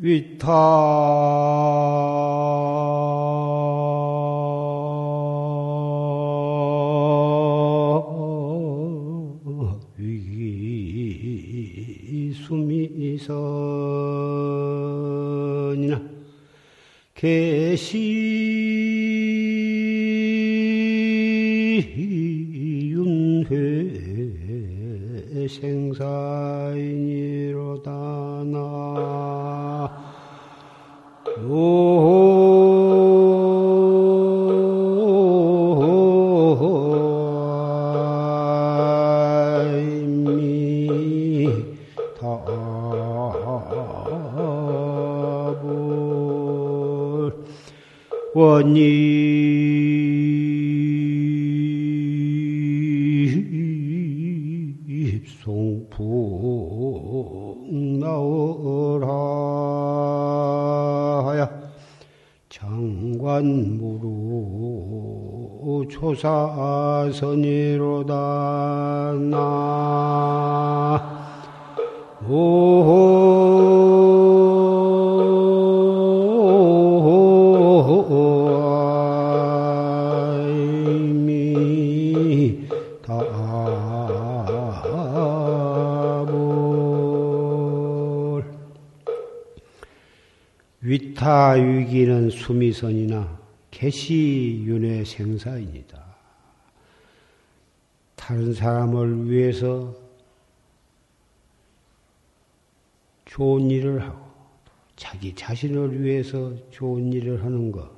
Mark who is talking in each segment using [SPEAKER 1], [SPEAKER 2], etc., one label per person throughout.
[SPEAKER 1] 위타. 수미선이나 계시 장관무루 조사선이로다. 나. 이미. 다볼. 위타 위기는 수미선이나 개시윤회 생사입니다. 다른 사람을 위해서 좋은 일을 하고 자기 자신을 위해서 좋은 일을 하는 것.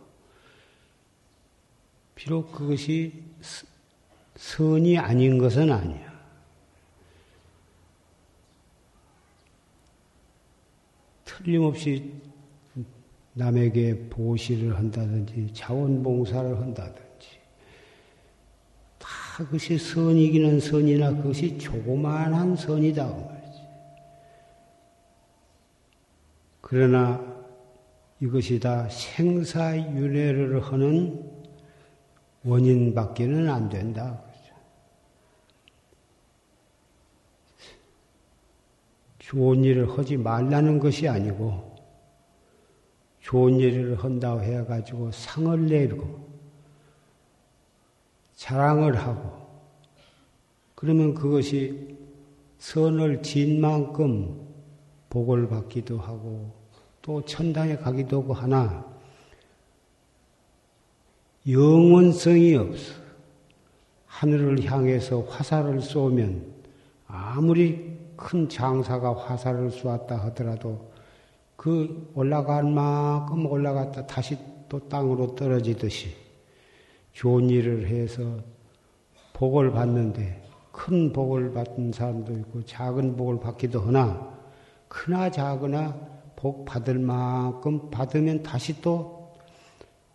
[SPEAKER 1] 비록 그것이 스- 선이 아닌 것은 아니야. 틀림없이 남에게 보시를 한다든지 자원봉사를 한다든지 다 그것이 선이기는 선이나 그것이 조그만한 선이다 그 말이지. 그러나 이것이 다 생사윤회를 하는 원인밖에는 안 된다. 그러죠. 좋은 일을 하지 말라는 것이 아니고 좋은 일을 한다고 해가지고 상을 내리고 자랑을 하고 그러면 그것이 선을 진 만큼 복을 받기도 하고 또 천당에 가기도 하고 하나 영원성이 없어. 하늘을 향해서 화살을 쏘면 아무리 큰 장사가 화살을 쏘았다 하더라도 그 올라간 만큼 올라갔다 다시 또 땅으로 떨어지듯이 좋은 일을 해서 복을 받는데 큰 복을 받은 사람도 있고 작은 복을 받기도 하나 크나 작으나 복 받을 만큼 받으면 다시 또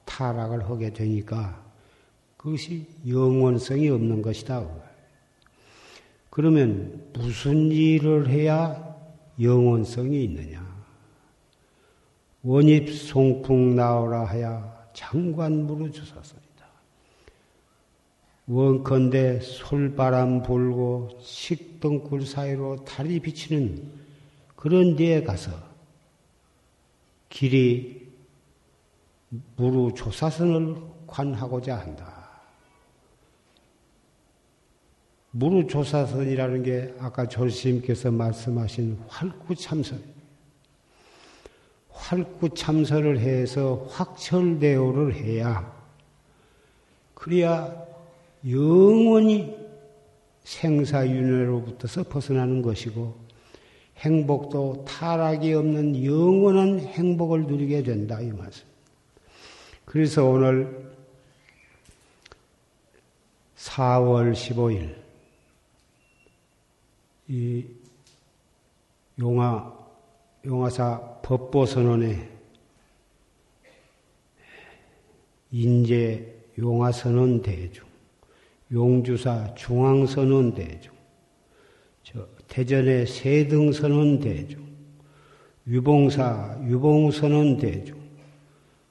[SPEAKER 1] 타락을 하게 되니까 그것이 영원성이 없는 것이다. 그러면 무슨 일을 해야 영원성이 있느냐? 원입 송풍 나오라 하야 장관무로 주사서이다. 원컨대 솔바람 불고 식덩굴 사이로 달이 비치는 그런 데에 가서 길이 무루 조사선을 관하고자 한다. 무루 조사선이라는 게 아까 조스님께서 말씀하신 활구 참선. 활구참선을 해서 확철대오를 해야 그래야 영원히 생사윤회로부터서 벗어나는 것이고 행복도 타락이 없는 영원한 행복을 누리게 된다 이 말씀. 그래서 오늘 4월 15일 이 용화 용화사 법보선언에 인제 용화선언 대중, 용주사 중앙선언 대중, 저 대전의 세등선언 대중, 유봉사 유봉선언 대중,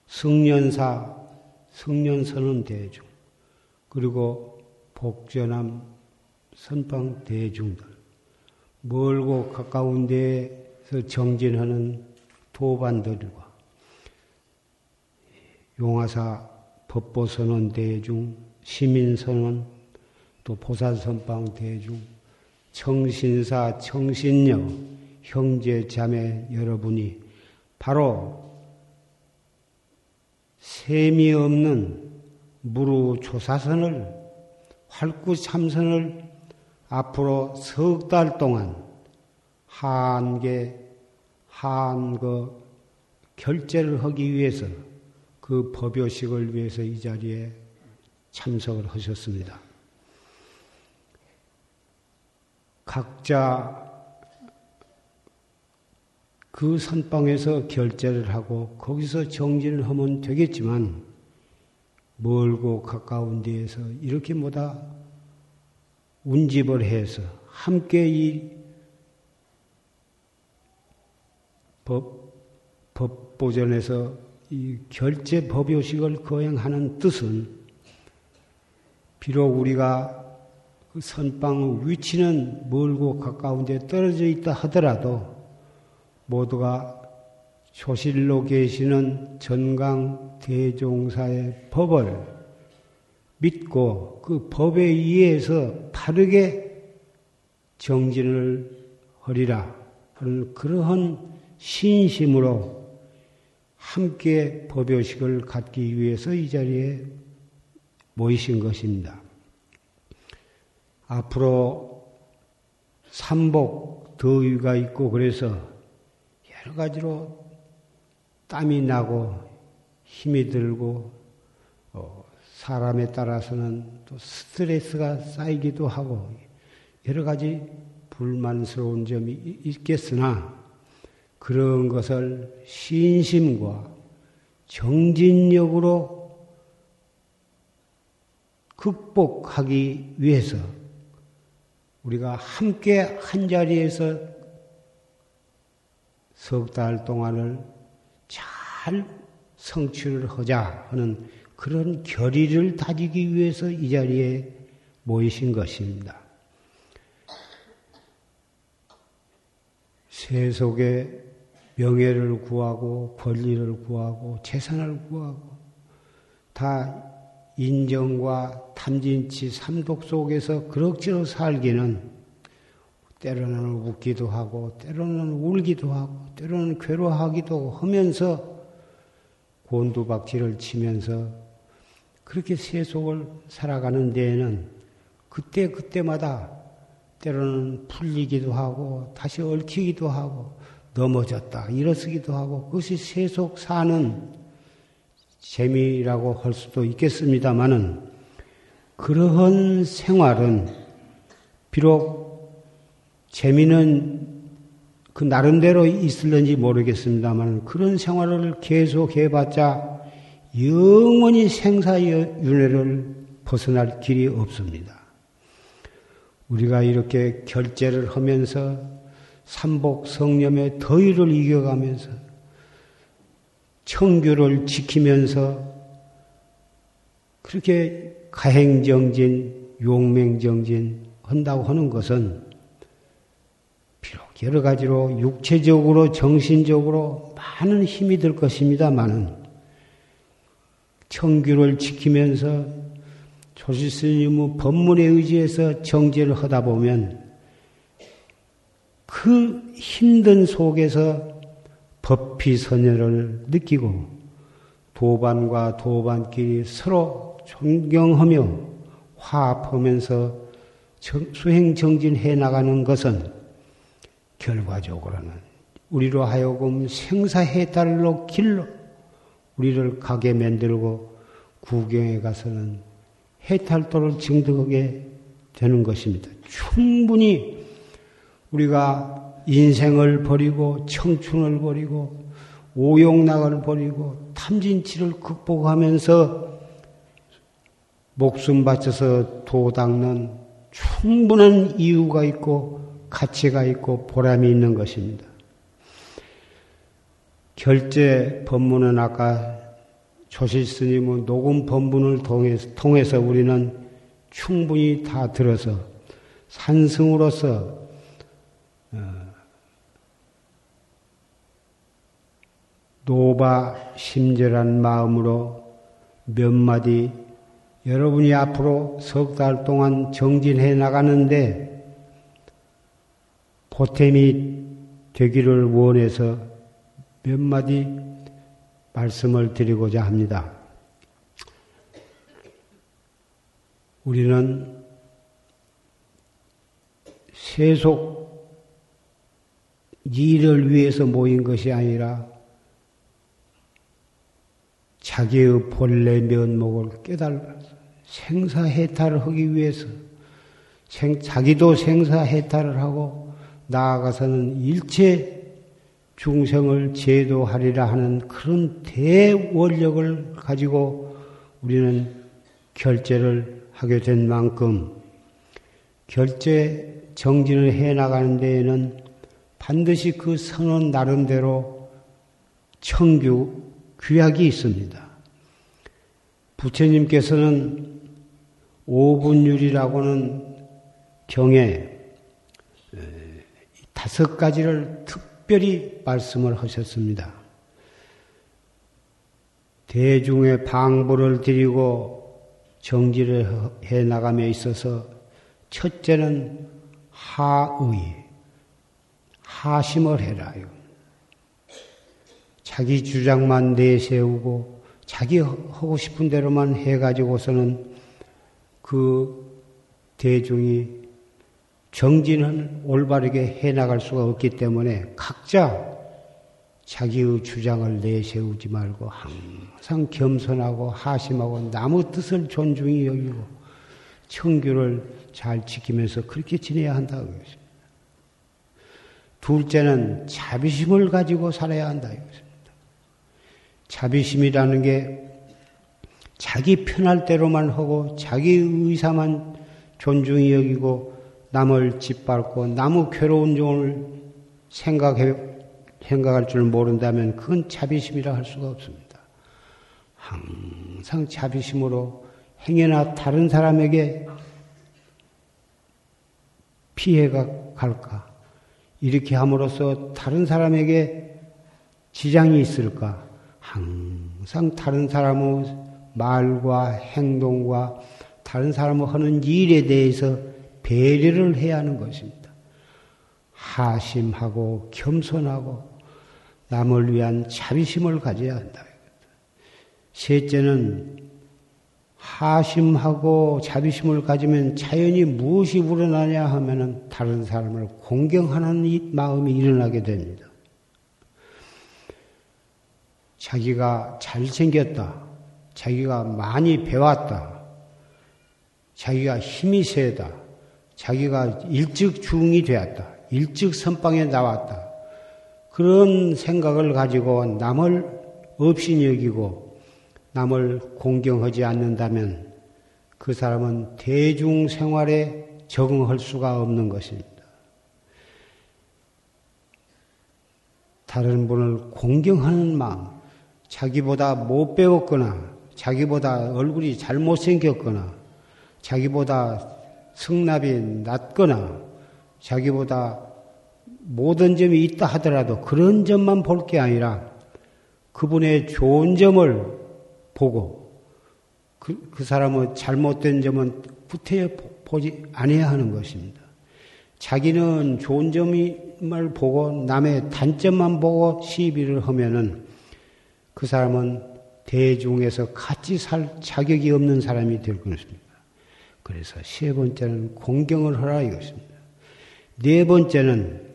[SPEAKER 1] 승년사 승년선언 대중, 그리고 복전함 선방 대중들, 멀고 가까운 데에 서 정진하는 도반들과 용화사 법보선언 대중, 시민선언, 또 보살선방 대중, 청신사, 청신녀, 형제, 자매 여러분이 바로 셈이 없는 무루 조사선을 활구 참선을 앞으로 석 달 동안 한계 한거 결제를 하기 위해서 그 법요식을 위해서 이 자리에 참석을 하셨습니다. 각자 그 선방에서 결제를 하고 거기서 정진을 하면 되겠지만 멀고 가까운 데에서 이렇게 뭐다 운집을 해서 함께 이 법, 법보전에서 이 결제 법요식을 거행하는 뜻은 비록 우리가 그 선방 위치는 멀고 가까운 데 떨어져 있다 하더라도 모두가 조실로 계시는 전강 대종사의 법을 믿고 그 법에 의해서 바르게 정진을 하리라 하는 그러한 신심으로 함께 법요식을 갖기 위해서 이 자리에 모이신 것입니다. 앞으로 삼복 더위가 있고 그래서 여러 가지로 땀이 나고 힘이 들고 어, 사람에 따라서는 또 스트레스가 쌓이기도 하고 여러 가지 불만스러운 점이 있겠으나 그런 것을 신심과 정진력으로 극복하기 위해서 우리가 함께 한 자리에서 석 달 동안을 잘 성취를 하자 하는 그런 결의를 다지기 위해서 이 자리에 모이신 것입니다. 세속의 명예를 구하고 권리를 구하고 재산을 구하고 다 인정과 탐진치 삼독 속에서 그럭저럭 살기는 때로는 웃기도 하고 때로는 울기도 하고 때로는 괴로워하기도 하면서 곤두박질을 치면서 그렇게 세속을 살아가는 데에는 그때 그때마다 때로는 풀리기도 하고 다시 얽히기도 하고 넘어졌다 일어서기도 하고 그것이 세속 사는 재미라고 할 수도 있겠습니다만은 그러한 생활은 비록 재미는 그 나름대로 있을는지 모르겠습니다만 그런 생활을 계속 해봤자 영원히 생사윤회를 벗어날 길이 없습니다. 우리가 이렇게 결제를 하면서 삼복 성념의 더위를 이겨가면서 청규를 지키면서 그렇게 가행정진, 용맹정진 한다고 하는 것은 비록 여러 가지로 육체적으로, 정신적으로 많은 힘이 들 것입니다만은 청규를 지키면서 조실스님의 법문에 의지해서 정제를 하다 보면 그 힘든 속에서 법피선열을 느끼고 도반과 도반끼리 서로 존경하며 화합하면서 수행정진해 나가는 것은 결과적으로는 우리로 하여금 생사해탈로 길로 우리를 가게 만들고 구경에 가서는 해탈도를 증득하게 되는 것입니다. 충분히 우리가 인생을 버리고 청춘을 버리고 오용락을 버리고 탐진치를 극복하면서 목숨 바쳐서 도닦는 충분한 이유가 있고 가치가 있고 보람이 있는 것입니다. 결제 법문은 아까 조실 스님의 녹음 법문을 통해서, 통해서 우리는 충분히 다 들어서 산승으로서 노바 심절한 마음으로 몇 마디 여러분이 앞으로 석 달 동안 정진해 나가는데 보탬이 되기를 원해서 몇 마디 말씀을 드리고자 합니다. 우리는 세속 일을 위해서 모인 것이 아니라 자기의 본래 면목을 깨달아 생사해탈을 하기 위해서 자기도 생사해탈을 하고 나아가서는 일체 중생을 제도하리라 하는 그런 대원력을 가지고 우리는 결제를 하게 된 만큼 결제 정진을 해 나가는 데에는 반드시 그 선언 나름대로 청규 규약이 있습니다. 부처님께서는 오분율이라고는 경에 다섯 가지를 특별히 말씀을 하셨습니다. 대중의 방부를 드리고 정지를 해 나감에 있어서 첫째는 하의, 하심을 해라요. 자기 주장만 내세우고 자기 하고 싶은 대로만 해가지고서는 그 대중이 정진은 올바르게 해나갈 수가 없기 때문에 각자 자기의 주장을 내세우지 말고 항상 겸손하고 하심하고 남의 뜻을 존중히 여기고 청규를 잘 지키면서 그렇게 지내야 한다고 했습니다. 둘째는 자비심을 가지고 살아야 한다 이것입니다. 자비심이라는 게 자기 편할 대로만 하고 자기 의사만 존중히 여기고 남을 짓밟고 남의 괴로운 종을 생각해, 생각할 줄 모른다면 그건 자비심이라 할 수가 없습니다. 항상 자비심으로 행여나 다른 사람에게 피해가 갈까? 이렇게 함으로써 다른 사람에게 지장이 있을까? 항상 다른 사람의 말과 행동과 다른 사람의 하는 일에 대해서 배려를 해야 하는 것입니다. 하심하고 겸손하고 남을 위한 자비심을 가져야 한다. 셋째는 하심하고 자비심을 가지면 자연히 무엇이 우러나냐 하면은 다른 사람을 공경하는 마음이 일어나게 됩니다. 자기가 잘생겼다. 자기가 많이 배웠다. 자기가 힘이 세다. 자기가 일찍 중이 되었다. 일찍 선방에 나왔다. 그런 생각을 가지고 남을 없이 여기고 남을 공경하지 않는다면 그 사람은 대중 생활에 적응할 수가 없는 것입니다. 다른 분을 공경하는 마음, 자기보다 못 배웠거나, 자기보다 얼굴이 잘못 생겼거나, 자기보다 승납이 낮거나, 자기보다 모든 점이 있다 하더라도 그런 점만 볼 게 아니라 그분의 좋은 점을 보고 그, 그 사람의 잘못된 점은 구태여 보지 아니야 하는 것입니다. 자기는 좋은 점을 보고 남의 단점만 보고 시비를 하면은 그 사람은 대중에서 같이 살 자격이 없는 사람이 될 것입니다. 그래서 세 번째는 공경을 하라 이것입니다. 네 번째는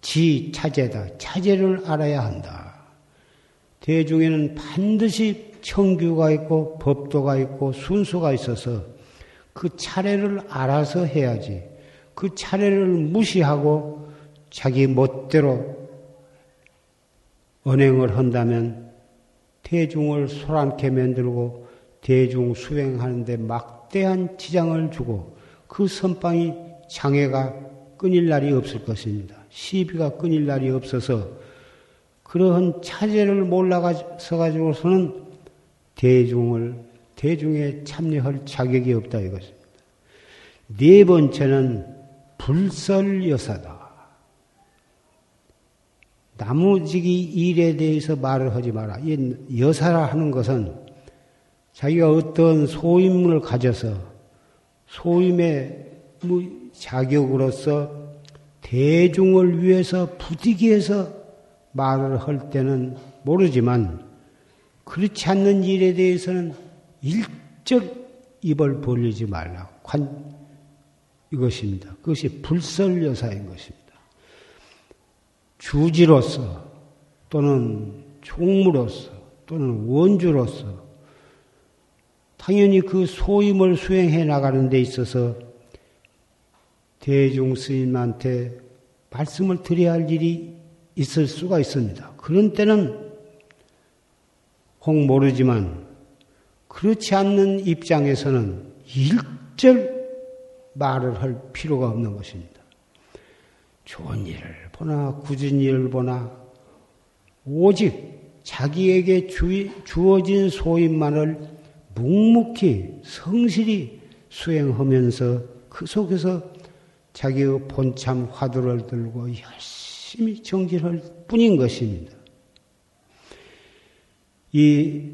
[SPEAKER 1] 지 차제다. 차제를 알아야 한다. 대중에는 반드시 청규가 있고 법도가 있고 순수가 있어서 그 차례를 알아서 해야지. 그 차례를 무시하고 자기 멋대로 언행을 한다면 대중을 소란케 만들고 대중 수행하는데 막대한 지장을 주고 그 선방이 장애가 끊일 날이 없을 것입니다. 시비가 끊일 날이 없어서 그러한 차제를 몰라서 가지고서는 대중을 대중에 참여할 자격이 없다 이것입니다. 네 번째는 불설여사다. 나무지기 일에 대해서 말을 하지 마라. 이 여사라 하는 것은 자기가 어떤 소임을 가져서 소임의 뭐 자격으로서 대중을 위해서 부디기해서 말을 할 때는 모르지만 그렇지 않는 일에 대해서는 일적 입을 벌리지 말라. 관, 이것입니다. 그것이 불설여사인 것입니다. 주지로서 또는 총무로서 또는 원주로서 당연히 그 소임을 수행해 나가는 데 있어서 대중 스님한테 말씀을 드려야 할 일이 있을 수가 있습니다. 그런 때는 혹 모르지만 그렇지 않는 입장에서는 일절 말을 할 필요가 없는 것입니다. 좋은 일을 보나 굳은 일을 보나 오직 자기에게 주, 주어진 소임만을 묵묵히 성실히 수행하면서 그 속에서 자기의 본참 화두를 들고 열심히 정진할 뿐인 것입니다. 이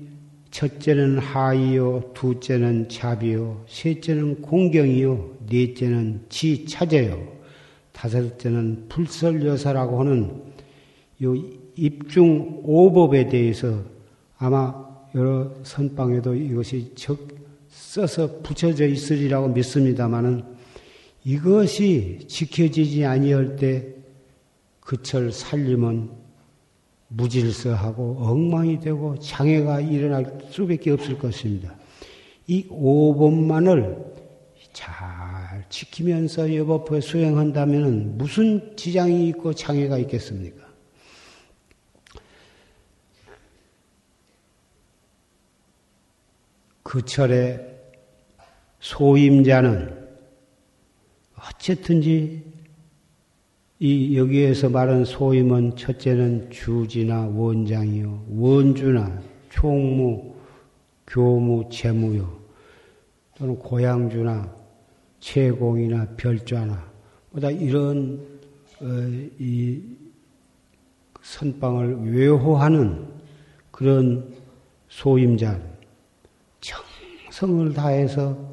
[SPEAKER 1] 첫째는 하이요, 둘째는 자비요, 셋째는 공경이요, 넷째는 지차제요, 다섯째는 불설여사라고 하는 이 입중 오법에 대해서 아마 여러 선방에도 이것이 적 써서 붙여져 있으리라고 믿습니다마는 이것이 지켜지지 아니할 때 그철 살림은 무질서하고 엉망이 되고 장애가 일어날 수밖에 없을 것입니다. 이 5번만을 잘 지키면서 여법에 수행한다면 무슨 지장이 있고 장애가 있겠습니까? 그 철에 소임자는 어쨌든지 이 여기에서 말한 소임은 첫째는 주지나 원장이요, 원주나 총무, 교무, 재무요, 또는 고향주나 채공이나 별좌나 보다 이런 어, 이 선방을 외호하는 그런 소임자 정성을 다해서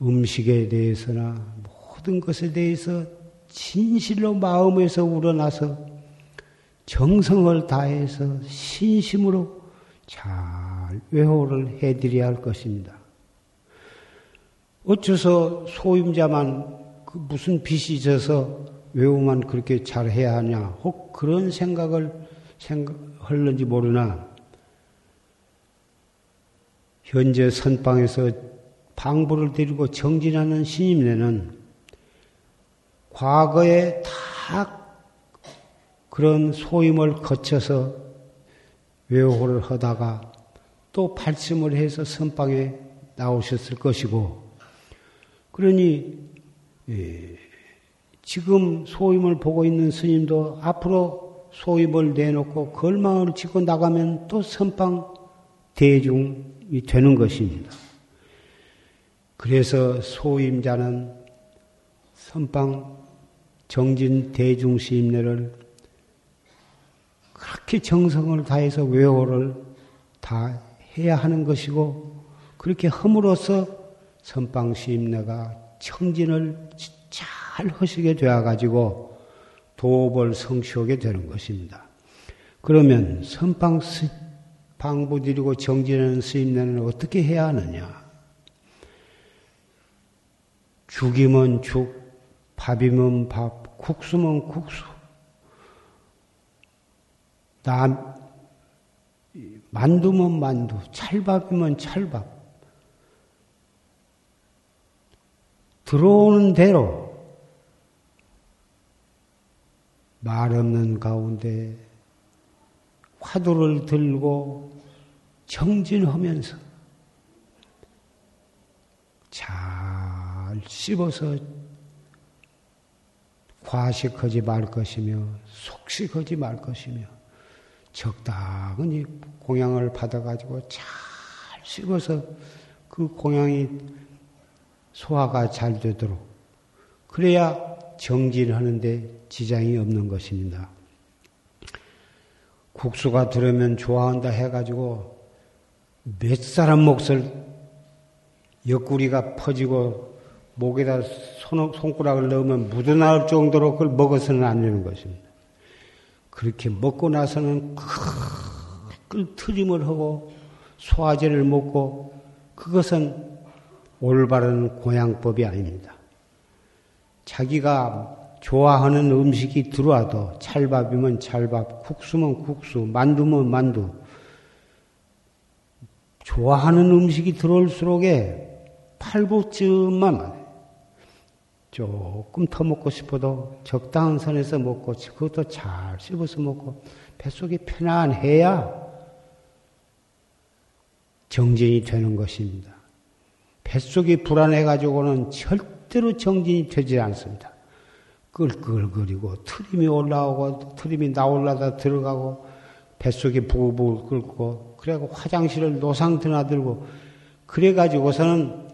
[SPEAKER 1] 음식에 대해서나 모든 것에 대해서 진실로 마음에서 우러나서 정성을 다해서 신심으로 잘 외호를 해드려야 할 것입니다. 어째서 소임자만 그 무슨 빚이 져서 외우만 그렇게 잘 해야 하냐? 혹 그런 생각을 생각할는지 모르나 현재 선방에서 방부를 드리고 정진하는 신임네는 과거에 다 그런 소임을 거쳐서 외호를 하다가 또 발심을 해서 선방에 나오셨을 것이고, 그러니, 예, 지금 소임을 보고 있는 스님도 앞으로 소임을 내놓고 걸망을 짓고 나가면 또 선방 대중이 되는 것입니다. 그래서 소임자는 선방 정진 대중 시임내를 그렇게 정성을 다해서 외호를 다 해야 하는 것이고 그렇게 함으로써 선방시임내가 청진을 잘 하시게 되어가지고 도업을 성취하게 되는 것입니다. 그러면 선방 방부드리고 정진하는 스님네는 어떻게 해야 하느냐? 죽이면 죽, 밥이면 밥, 국수면 국수. 남, 만두면 만두, 찰밥이면 찰밥. 들어오는 대로 말 없는 가운데 화두를 들고 정진하면서 잘 씹어서 과식하지 말 것이며 속식하지 말 것이며 적당히 공양을 받아가지고 잘 씹어서 그 공양이 소화가 잘 되도록 그래야 정진하는데 지장이 없는 것입니다. 국수가 들으면 좋아한다 해가지고 몇 사람 몫을 옆구리가 퍼지고 목에다 손, 손가락을 넣으면 묻어나올 정도로 그걸 먹어서는 안 되는 것입니다. 그렇게 먹고 나서는 큰 트림을 하고 소화제를 먹고 그것은 올바른 고양법이 아닙니다. 자기가 좋아하는 음식이 들어와도 찰밥이면 찰밥, 국수면 국수, 만두면 만두. 좋아하는 음식이 들어올수록에 팔보쯤만 조금 더 먹고 싶어도 적당한 선에서 먹고 그것도 잘 씹어서 먹고 뱃속이 편안해야 정진이 되는 것입니다. 뱃속이 불안해가지고는 절대로 정진이 되지 않습니다. 끌끌거리고 트림이 올라오고 트림이 나올라다 들어가고 뱃속에 부글부글 끓고 그래고 화장실을 노상 드나들고 그래가지고서는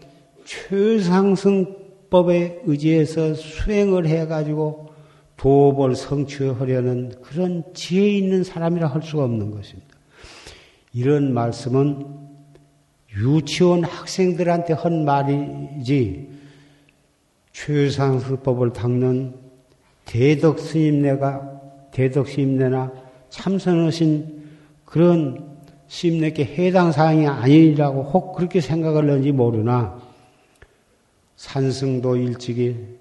[SPEAKER 1] 최상승법에 의지해서 수행을 해가지고 도업을 성취하려는 그런 지혜 있는 사람이라 할 수가 없는 것입니다. 이런 말씀은 유치원 학생들한테 한 말이지. 최상승법을 닦는 대덕 스님네가 대덕 스님네나 참선하신 그런 스님네께 해당 사항이 아니라고 혹 그렇게 생각을 하는지 모르나. 산승도 일찍이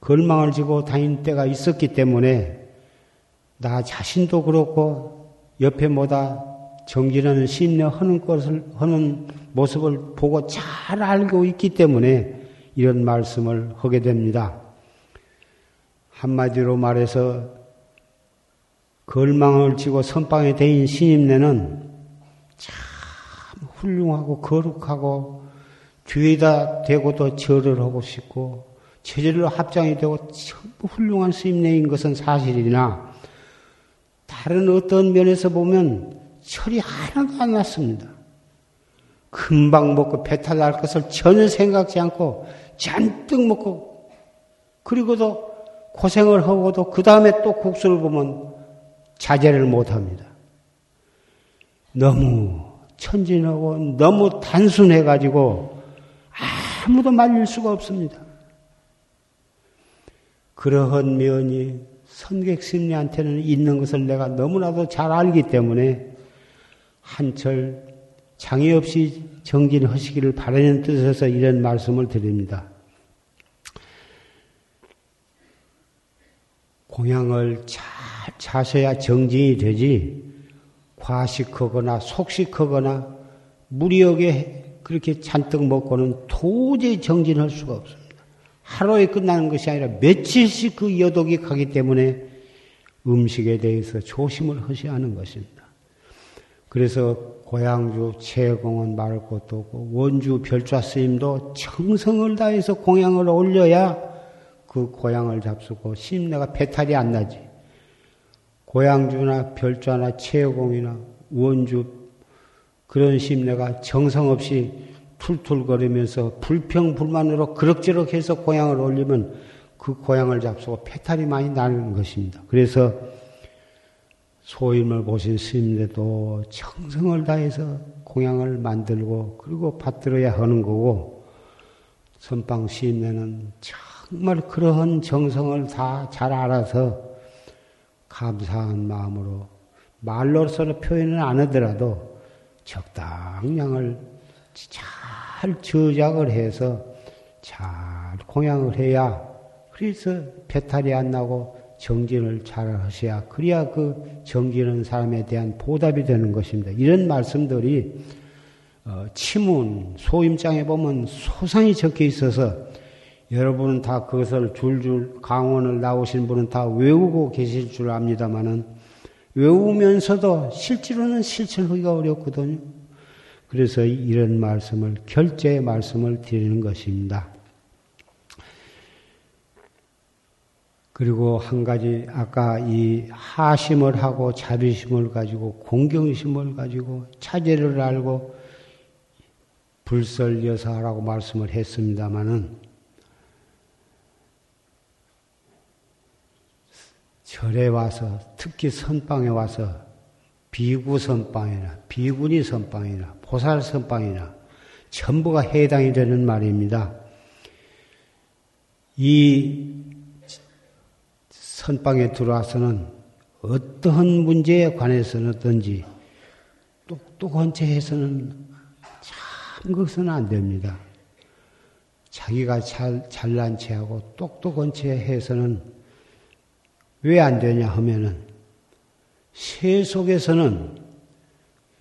[SPEAKER 1] 걸망을 지고 다닌 때가 있었기 때문에 나 자신도 그렇고 옆에 뭐다 정진하는 심내 하는 것을 하는 모습을 보고 잘 알고 있기 때문에 이런 말씀을 하게 됩니다. 한마디로 말해서 걸망을 지고 선방에 대인 신임내는 참 훌륭하고 거룩하고 뒤에다 대고도 절을 하고 싶고 체질로 합장이 되고 전부 훌륭한 스님네인 것은 사실이나 다른 어떤 면에서 보면 철이 하나도 안 났습니다. 금방 먹고 배탈 날 것을 전혀 생각지 않고 잔뜩 먹고 그리고도 고생을 하고도 그 다음에 또 국수를 보면 자제를 못합니다. 너무 천진하고 너무 단순해가지고 아무도 말릴 수가 없습니다. 그러한 면이 선객 심리한테는 있는 것을 내가 너무나도 잘 알기 때문에 한철 장애 없이 정진하시기를 바라는 뜻에서 이런 말씀을 드립니다. 공양을 잘 차셔야 정진이 되지 과식하거나 속식하거나 무리하게 그렇게 잔뜩 먹고는 도저히 정진할 수가 없습니다. 하루에 끝나는 것이 아니라 며칠씩 그 여독이 가기 때문에 음식에 대해서 조심을 하셔야 하는 것입니다. 그래서 고향주 최공은 말할 것도 없고 원주 별좌 스님도 정성을 다해서 공양을 올려야 그 고향을 잡수고 심내가 배탈이 안 나지. 고향주나 별좌나 최공이나 원주 그런 심내가 정성 없이 툴툴거리면서 불평불만으로 그럭저럭 해서 고향을 올리면 그 고향을 잡수고 배탈이 많이 나는 것입니다. 그래서 소임을 보신 스님들도 정성을 다해서 공양을 만들고 그리고 받들어야 하는 거고 선방 시인네는 정말 그러한 정성을 다 잘 알아서 감사한 마음으로 말로서는 표현을 안 하더라도 적당량을 잘 저작을 해서 잘 공양을 해야 그래서 배탈이 안 나고 정진을 잘 하셔야 그래야 그 정진하는 사람에 대한 보답이 되는 것입니다. 이런 말씀들이 어, 치문 소임장에 보면 소상히 적혀 있어서 여러분은 다 그것을 줄줄 강원을 나오신 분은 다 외우고 계실 줄 압니다만은 외우면서도 실제로는 실천하기가 어렵거든요. 그래서 이런 말씀을 결제의 말씀을 드리는 것입니다. 그리고 한 가지 아까 이 하심을 하고 자비심을 가지고 공경심을 가지고 차제를 알고 불설여사라고 말씀을 했습니다마는 절에 와서 특히 선방에 와서 비구 선방이나 비구니 선방이나 보살 선방이나 전부가 해당이 되는 말입니다. 이 선방에 들어와서는 어떠한 문제에 관해서든지 똑똑한 채 해서는 참 그것은 안 됩니다. 자기가 잘, 잘난 채 하고 똑똑한 채 해서는 왜 안 되냐 하면은 세속에서는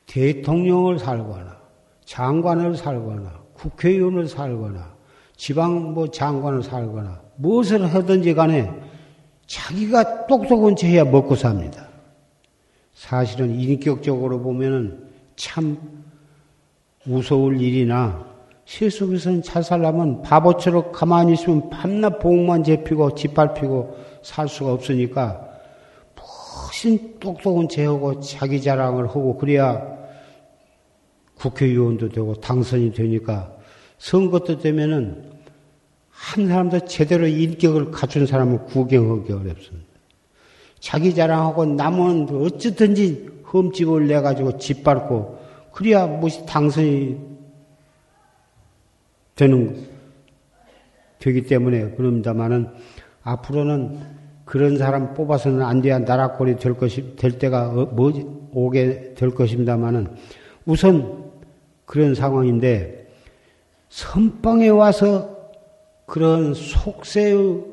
[SPEAKER 1] 대통령을 살거나 장관을 살거나 국회의원을 살거나 지방 뭐 장관을 살거나 무엇을 하든지 간에 자기가 똑똑한 채 해야 먹고 삽니다. 사실은 인격적으로 보면은 참 무서울 일이나 세속에서는 잘 살려면 바보처럼 가만히 있으면 밤낮 복만 잡히고 짓밟히고 살 수가 없으니까 훨씬 똑똑한 채하고 자기 자랑을 하고 그래야 국회의원도 되고 당선이 되니까 선거 때 되면은 한 사람도 제대로 인격을 갖춘 사람은 구경하기 어렵습니다. 자기 자랑하고 남은 어쨌든지 흠집을 내가지고 짓밟고 그래야 무엇이 당선이 되는 되기 때문에 그럽니다만은 앞으로는 그런 사람 뽑아서는 안 돼야 나라꼴이 될 것이 될 때가 어, 뭐 오게 될 것입니다만은 우선 그런 상황인데 선방에 와서 그런 속세의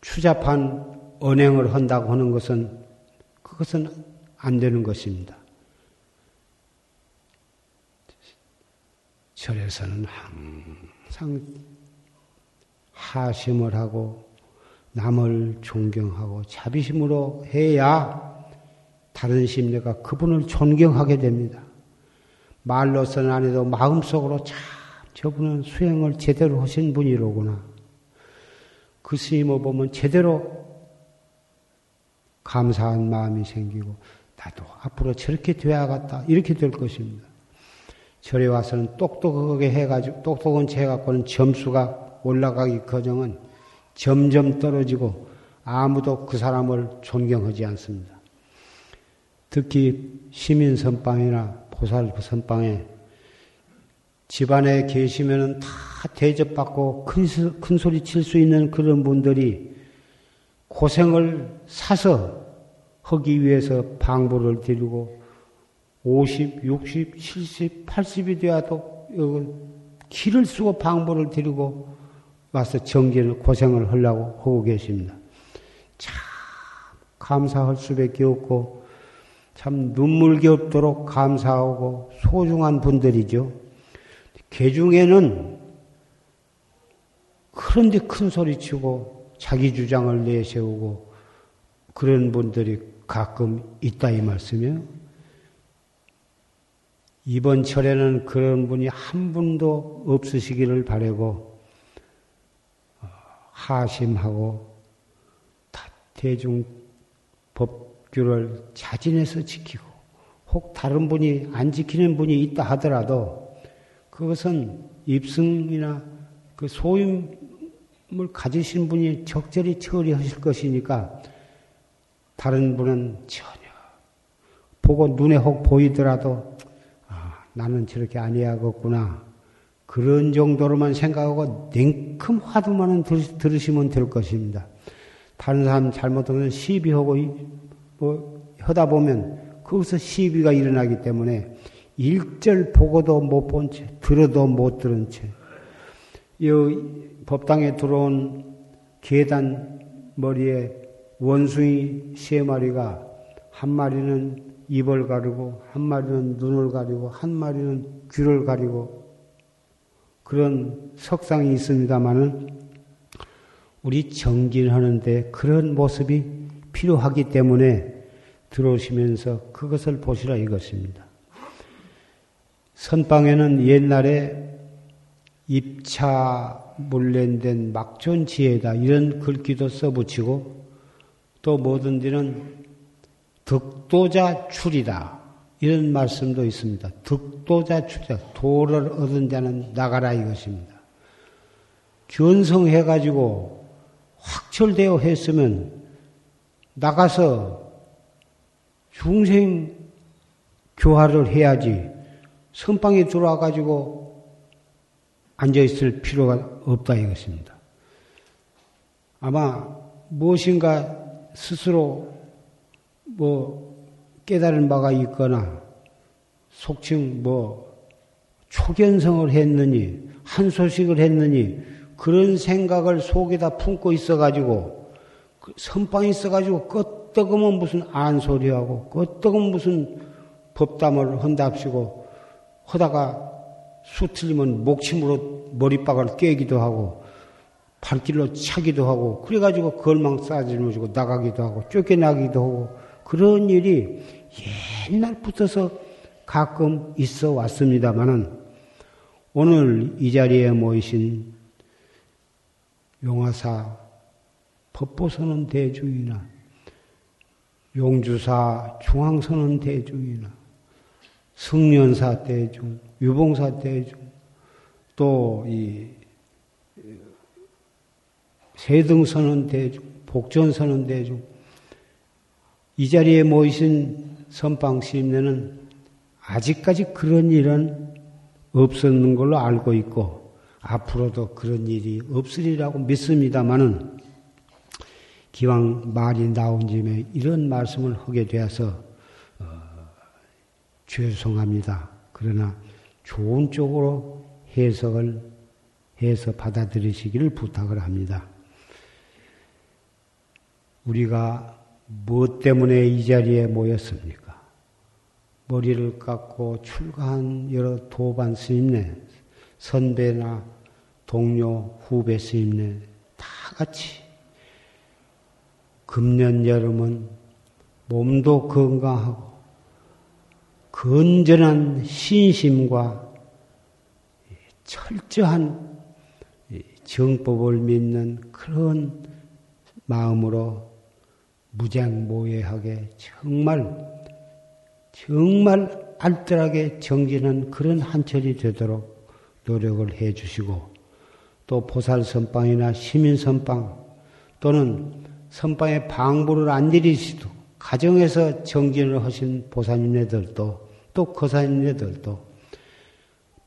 [SPEAKER 1] 추잡한 언행을 한다고 하는 것은 그것은 안 되는 것입니다. 절에서는 항상 하심을 하고 남을 존경하고 자비심으로 해야 다른 심리가 그분을 존경하게 됩니다. 말로서는 안 해도 마음속으로 참 저분은 수행을 제대로 하신 분이로구나. 그 스님을 보면 제대로 감사한 마음이 생기고 나도 앞으로 저렇게 되어야겠다 이렇게 될 것입니다. 절에 와서는 똑똑하게 해가지고, 똑똑한 채 해갖고는 점수가 올라가기 거정은 점점 떨어지고 아무도 그 사람을 존경하지 않습니다. 특히 시민 선방이나 보살 선방에 집안에 계시면은 다 대접받고 큰, 큰 소리 칠 수 있는 그런 분들이 고생을 사서 하기 위해서 방부를 드리고 50, 60, 70, 80이 되어도 길을 쓰고 방부를 드리고 와서 정진을 고생을 하려고 하고 계십니다. 참 감사할 수밖에 없고 참 눈물겹도록 감사하고 소중한 분들이죠. 개 중에는 그런데 큰 소리 치고 자기 주장을 내세우고 그런 분들이 가끔 있다 이 말씀이에요. 이번 철에는 그런 분이 한 분도 없으시기를 바라고 어, 하심하고 대중 법규를 자진해서 지키고 혹 다른 분이 안 지키는 분이 있다 하더라도 그것은 입승이나 그 소임을 가지신 분이 적절히 처리하실 것이니까 다른 분은 전혀 보고 눈에 혹 보이더라도 나는 저렇게 아니야겠구나. 그런 정도로만 생각하고 냉큼 화두만은 들 으시면 될 것입니다. 다른 사람 잘못하면 시비하고 뭐 하다 보면 거기서 시비가 일어나기 때문에 일절 보고도 못 본 채, 들어도 못 들은 채, 이 법당에 들어온 계단 머리에 원숭이 세 마리가 한 마리는 입을 가리고 한 마리는 눈을 가리고 한 마리는 귀를 가리고 그런 석상이 있습니다만은 우리 정진하는데 그런 모습이 필요하기 때문에 들어오시면서 그것을 보시라 이것입니다. 선방에는 옛날에 입차 물렌된 막존 지혜다 이런 글귀도 써붙이고 또 뭐든 지는 득도자 출이다. 이런 말씀도 있습니다. 득도자 출이다. 도를 얻은 자는 나가라 이것입니다. 견성해 가지고 확철되어 했으면 나가서 중생 교화를 해야지 선방에 들어와 가지고 앉아 있을 필요가 없다 이것입니다. 아마 무엇인가 스스로 뭐 깨달은 바가 있거나 속칭 뭐 초견성을 했느니 한 소식을 했느니 그런 생각을 속에다 품고 있어가지고 그 선방에 있어가지고 끄떡으면 무슨 안소리하고 끄떡은 무슨 법담을 한답시고 하다가 수 틀리면 목침으로 머리박을 깨기도 하고 발길로 차기도 하고 그래가지고 걸망 싸지르고 나가기도 하고 쫓겨나기도 하고 그런 일이 옛날부터서 가끔 있어 왔습니다마는 오늘 이 자리에 모이신 용화사 법보선언 대중이나 용주사 중앙선언 대중이나 승련사 대중, 유봉사 대중, 또 이 세등선언 대중, 복전선언 대중, 이 자리에 모이신 선방 시임내는 아직까지 그런 일은 없었는 걸로 알고 있고, 앞으로도 그런 일이 없으리라고 믿습니다마는, 기왕 말이 나온 김에 이런 말씀을 하게 되어서, 어, 죄송합니다. 그러나 좋은 쪽으로 해석을 해서 받아들이시기를 부탁을 합니다. 우리가 무엇 때문에 이 자리에 모였습니까? 머리를 깎고 출가한 여러 도반 스님네, 선배나 동료, 후배 스님네 다 같이 금년 여름은 몸도 건강하고 건전한 신심과 철저한 정법을 믿는 그런 마음으로 무장무예하게 정말 정말 알뜰하게 정진한 그런 한철이 되도록 노력을 해 주시고 또 보살 선방이나 시민 선방 또는 선방에 방부를 안 들이시도 가정에서 정진을 하신 보살님네들도 또 거사님네들도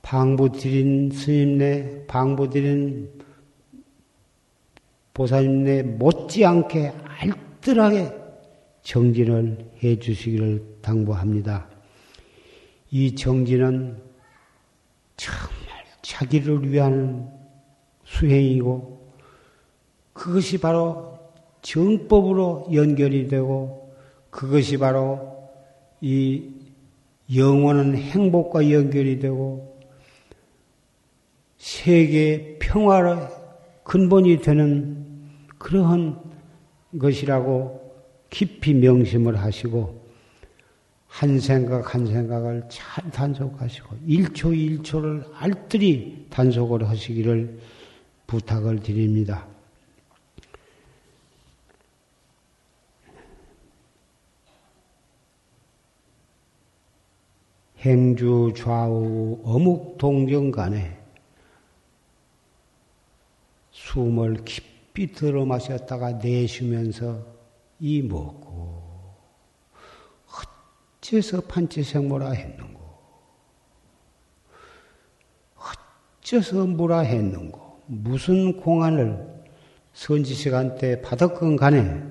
[SPEAKER 1] 방부 드린 스님네 방부 드린 보살님네 못지않게 알 확실하게 정진을 해 주시기를 당부합니다. 이 정진은 정말 자기를 위한 수행이고 그것이 바로 정법으로 연결이 되고 그것이 바로 이 영원한 행복과 연결이 되고 세계 평화의 근본이 되는 그러한 것이라고 깊이 명심을 하시고 한 생각 한 생각을 잘 단속하시고 1초 1초를 알뜰히 단속을 하시기를 부탁을 드립니다. 행주 좌우 어묵 동정 간에 숨을 깊이 들어 마셨다가 내쉬면서 이 먹고 어째서 판치생모라 했는고 어째서 뭐라 했는고 무슨 공안을 선지 시간 때 받았건 간에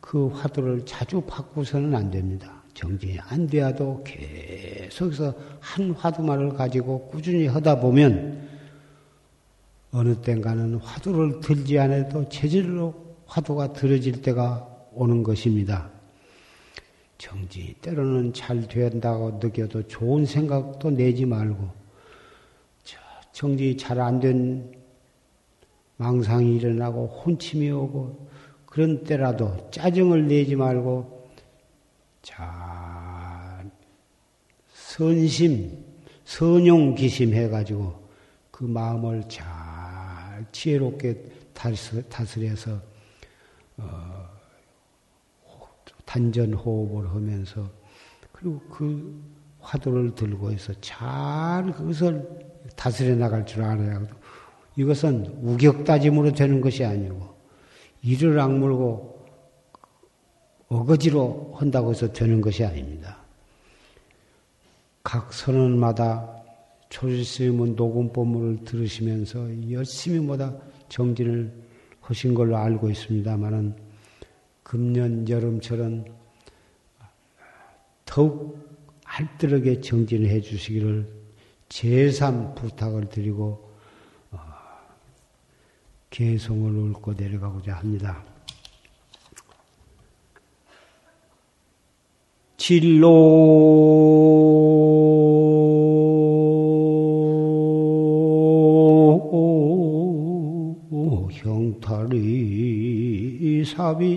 [SPEAKER 1] 그 화두를 자주 바꾸서는 안 됩니다. 정진이 안 돼도 계속해서 한 화두만을 가지고 꾸준히 하다 보면 어느 땐가는 화두를 들지 않아도 체질로 화두가 들어질 때가 오는 것입니다. 정지 때로는 잘 된다고 느껴도 좋은 생각도 내지 말고 정지 잘안 된 망상이 일어나고 혼침이 오고 그런 때라도 짜증을 내지 말고 잘 선심 선용기심 해가지고 그 마음을 잘 지혜롭게 다스려서 어, 단전 호흡을 하면서 그리고 그 화두를 들고 해서 잘 그것을 다스려 나갈 줄 알아야 이것은 우격다짐으로 되는 것이 아니고 이를 악물고 어거지로 한다고 해서 되는 것이 아닙니다. 각 선언마다 초실스님은 녹음법문을 들으시면서 열심히 뭐다 정진을 하신 걸로 알고 있습니다만은 금년 여름처럼 더욱 알뜰하게 정진을 해 주시기를 재삼 부탁을 드리고 어, 개송을 읊고 내려가고자 합니다. 진로. 형탈이 사비상이라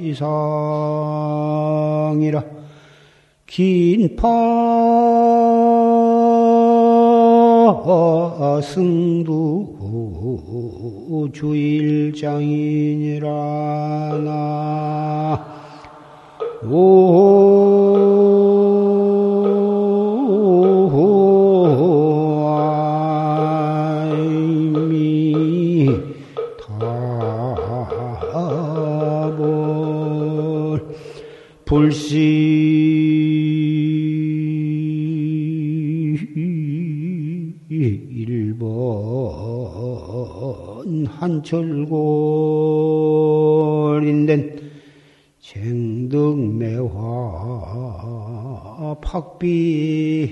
[SPEAKER 1] 긴파 승두 주일장이니라 나 한철골인된 쟁득매화 팍비향이리오나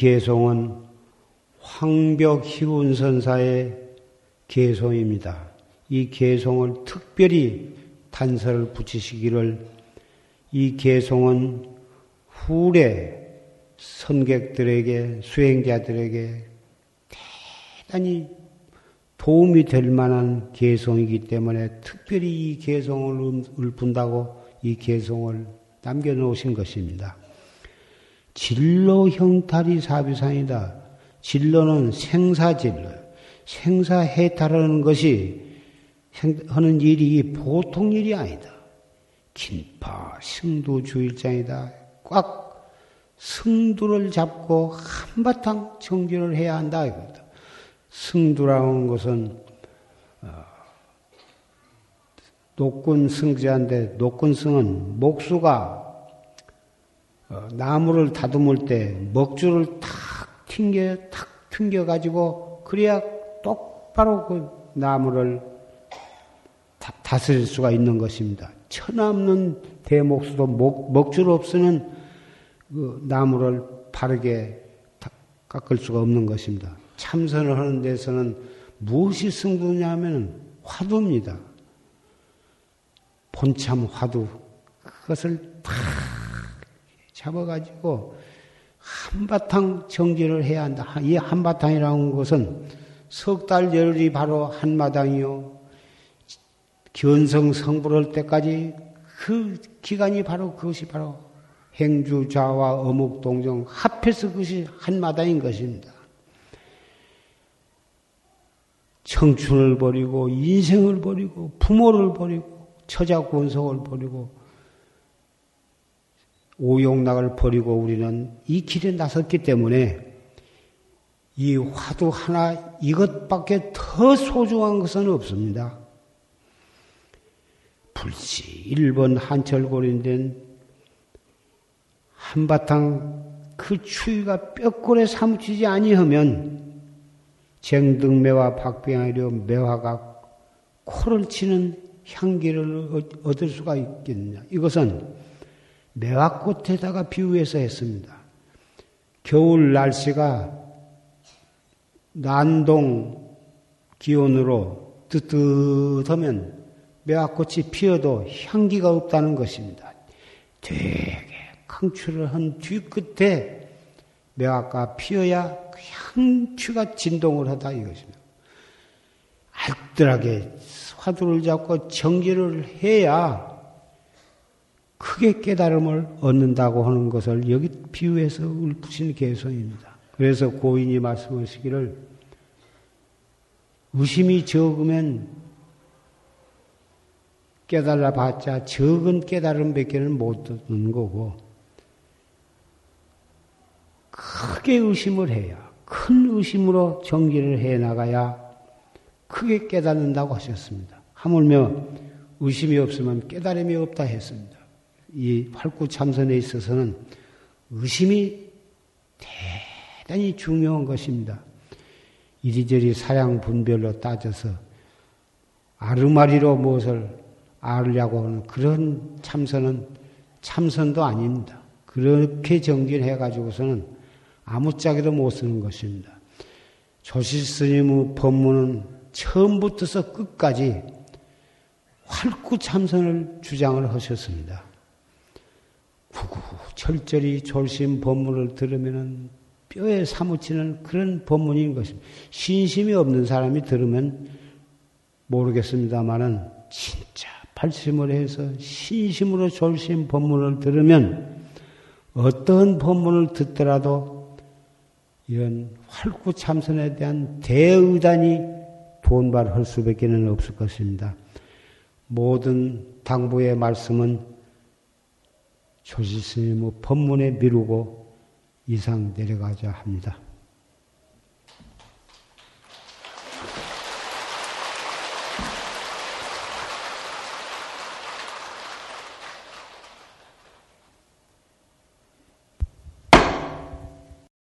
[SPEAKER 1] 개송은 황벽 희운선사의 개송입니다. 이 개송을 특별히 단서를 붙이시기를 이 개송은 후래 선객들에게 수행자들에게 대단히 도움이 될 만한 개송이기 때문에 특별히 이 개송을 읊은다고 이 개송을 남겨놓으신 것입니다. 진로 형탈이 사비상이다. 진로는 생사진로, 생사해탈하는 것이 하는 일이 보통 일이 아니다. 긴파 승두주일장이다. 꽉 승두를 잡고 한바탕 정진을 해야 한다 이거다. 승두라는 것은 어, 녹군 승자인데 녹군 승은 목수가 어, 나무를 다듬을 때 먹줄을 탁 튕겨 탁 튕겨 가지고 그래야 똑바로 그 나무를 다, 스릴 수가 있는 것입니다. 천없는 대목수도 먹, 먹줄 없으면 그 나무를 바르게 깎을 수가 없는 것입니다. 참선을 하는 데서는 무엇이 승부냐면 화두입니다. 본참 화두. 그것을 다 잡아가지고 한바탕 정진을 해야 한다. 이 한바탕이라는 것은 석 달 열흘이 바로 한마당이요. 견성 성불할 때까지 그 기간이 바로 그것이 바로 행주자와 어묵동정 합해서 그것이 한마당인 것입니다. 청춘을 버리고 인생을 버리고 부모를 버리고 처자 권속을 버리고 오용락을 버리고 우리는 이 길에 나섰기 때문에 이 화두 하나 이것밖에 더 소중한 것은 없습니다. 불시 1번 한철골인된 한바탕 그 추위가 뼈골에 사무치지 아니하면 쟁등매와 박빙하려 매화가 코를 치는 향기를 얻을 수가 있겠느냐. 이것은 매화꽃에다가 비유해서 했습니다. 겨울 날씨가 난동 기온으로 뜨뜻하면 매화꽃이 피어도 향기가 없다는 것입니다. 되게 강추를 한 뒤끝에 매화가 피어야 그 향취가 진동을 하다 이것입니다. 알뜰하게 화두를 잡고 정지를 해야 크게 깨달음을 얻는다고 하는 것을 여기 비유해서 읊으신 개성입니다. 그래서 고인이 말씀하시기를 의심이 적으면 깨달아 봤자 적은 깨달음 밖에는 못 듣는 거고, 크게 의심을 해야, 큰 의심으로 정기를 해 나가야 크게 깨닫는다고 하셨습니다. 하물며 의심이 없으면 깨달음이 없다 했습니다. 이 활구 참선에 있어서는 의심이 대단히 중요한 것입니다. 이리저리 사양 분별로 따져서 아르마리로 무엇을 알으려고 하는 그런 참선은 참선도 아닙니다. 그렇게 정진해 가지고서는 아무짝에도 못 쓰는 것입니다. 조실 스님의 법문은 처음부터서 끝까지 활구 참선을 주장을 하셨습니다. 철저히 졸심 법문을 들으면은 뼈에 사무치는 그런 법문인 것입니다. 신심이 없는 사람이 들으면 모르겠습니다만은 진짜 발심을 해서 신심으로 졸심 법문을 들으면 어떤 법문을 듣더라도 이런 활구 참선에 대한 대의단이 본발할 수밖에 는 없을 것입니다. 모든 당부의 말씀은 조지스님의 법문에 미루고 이상 내려가자 합니다.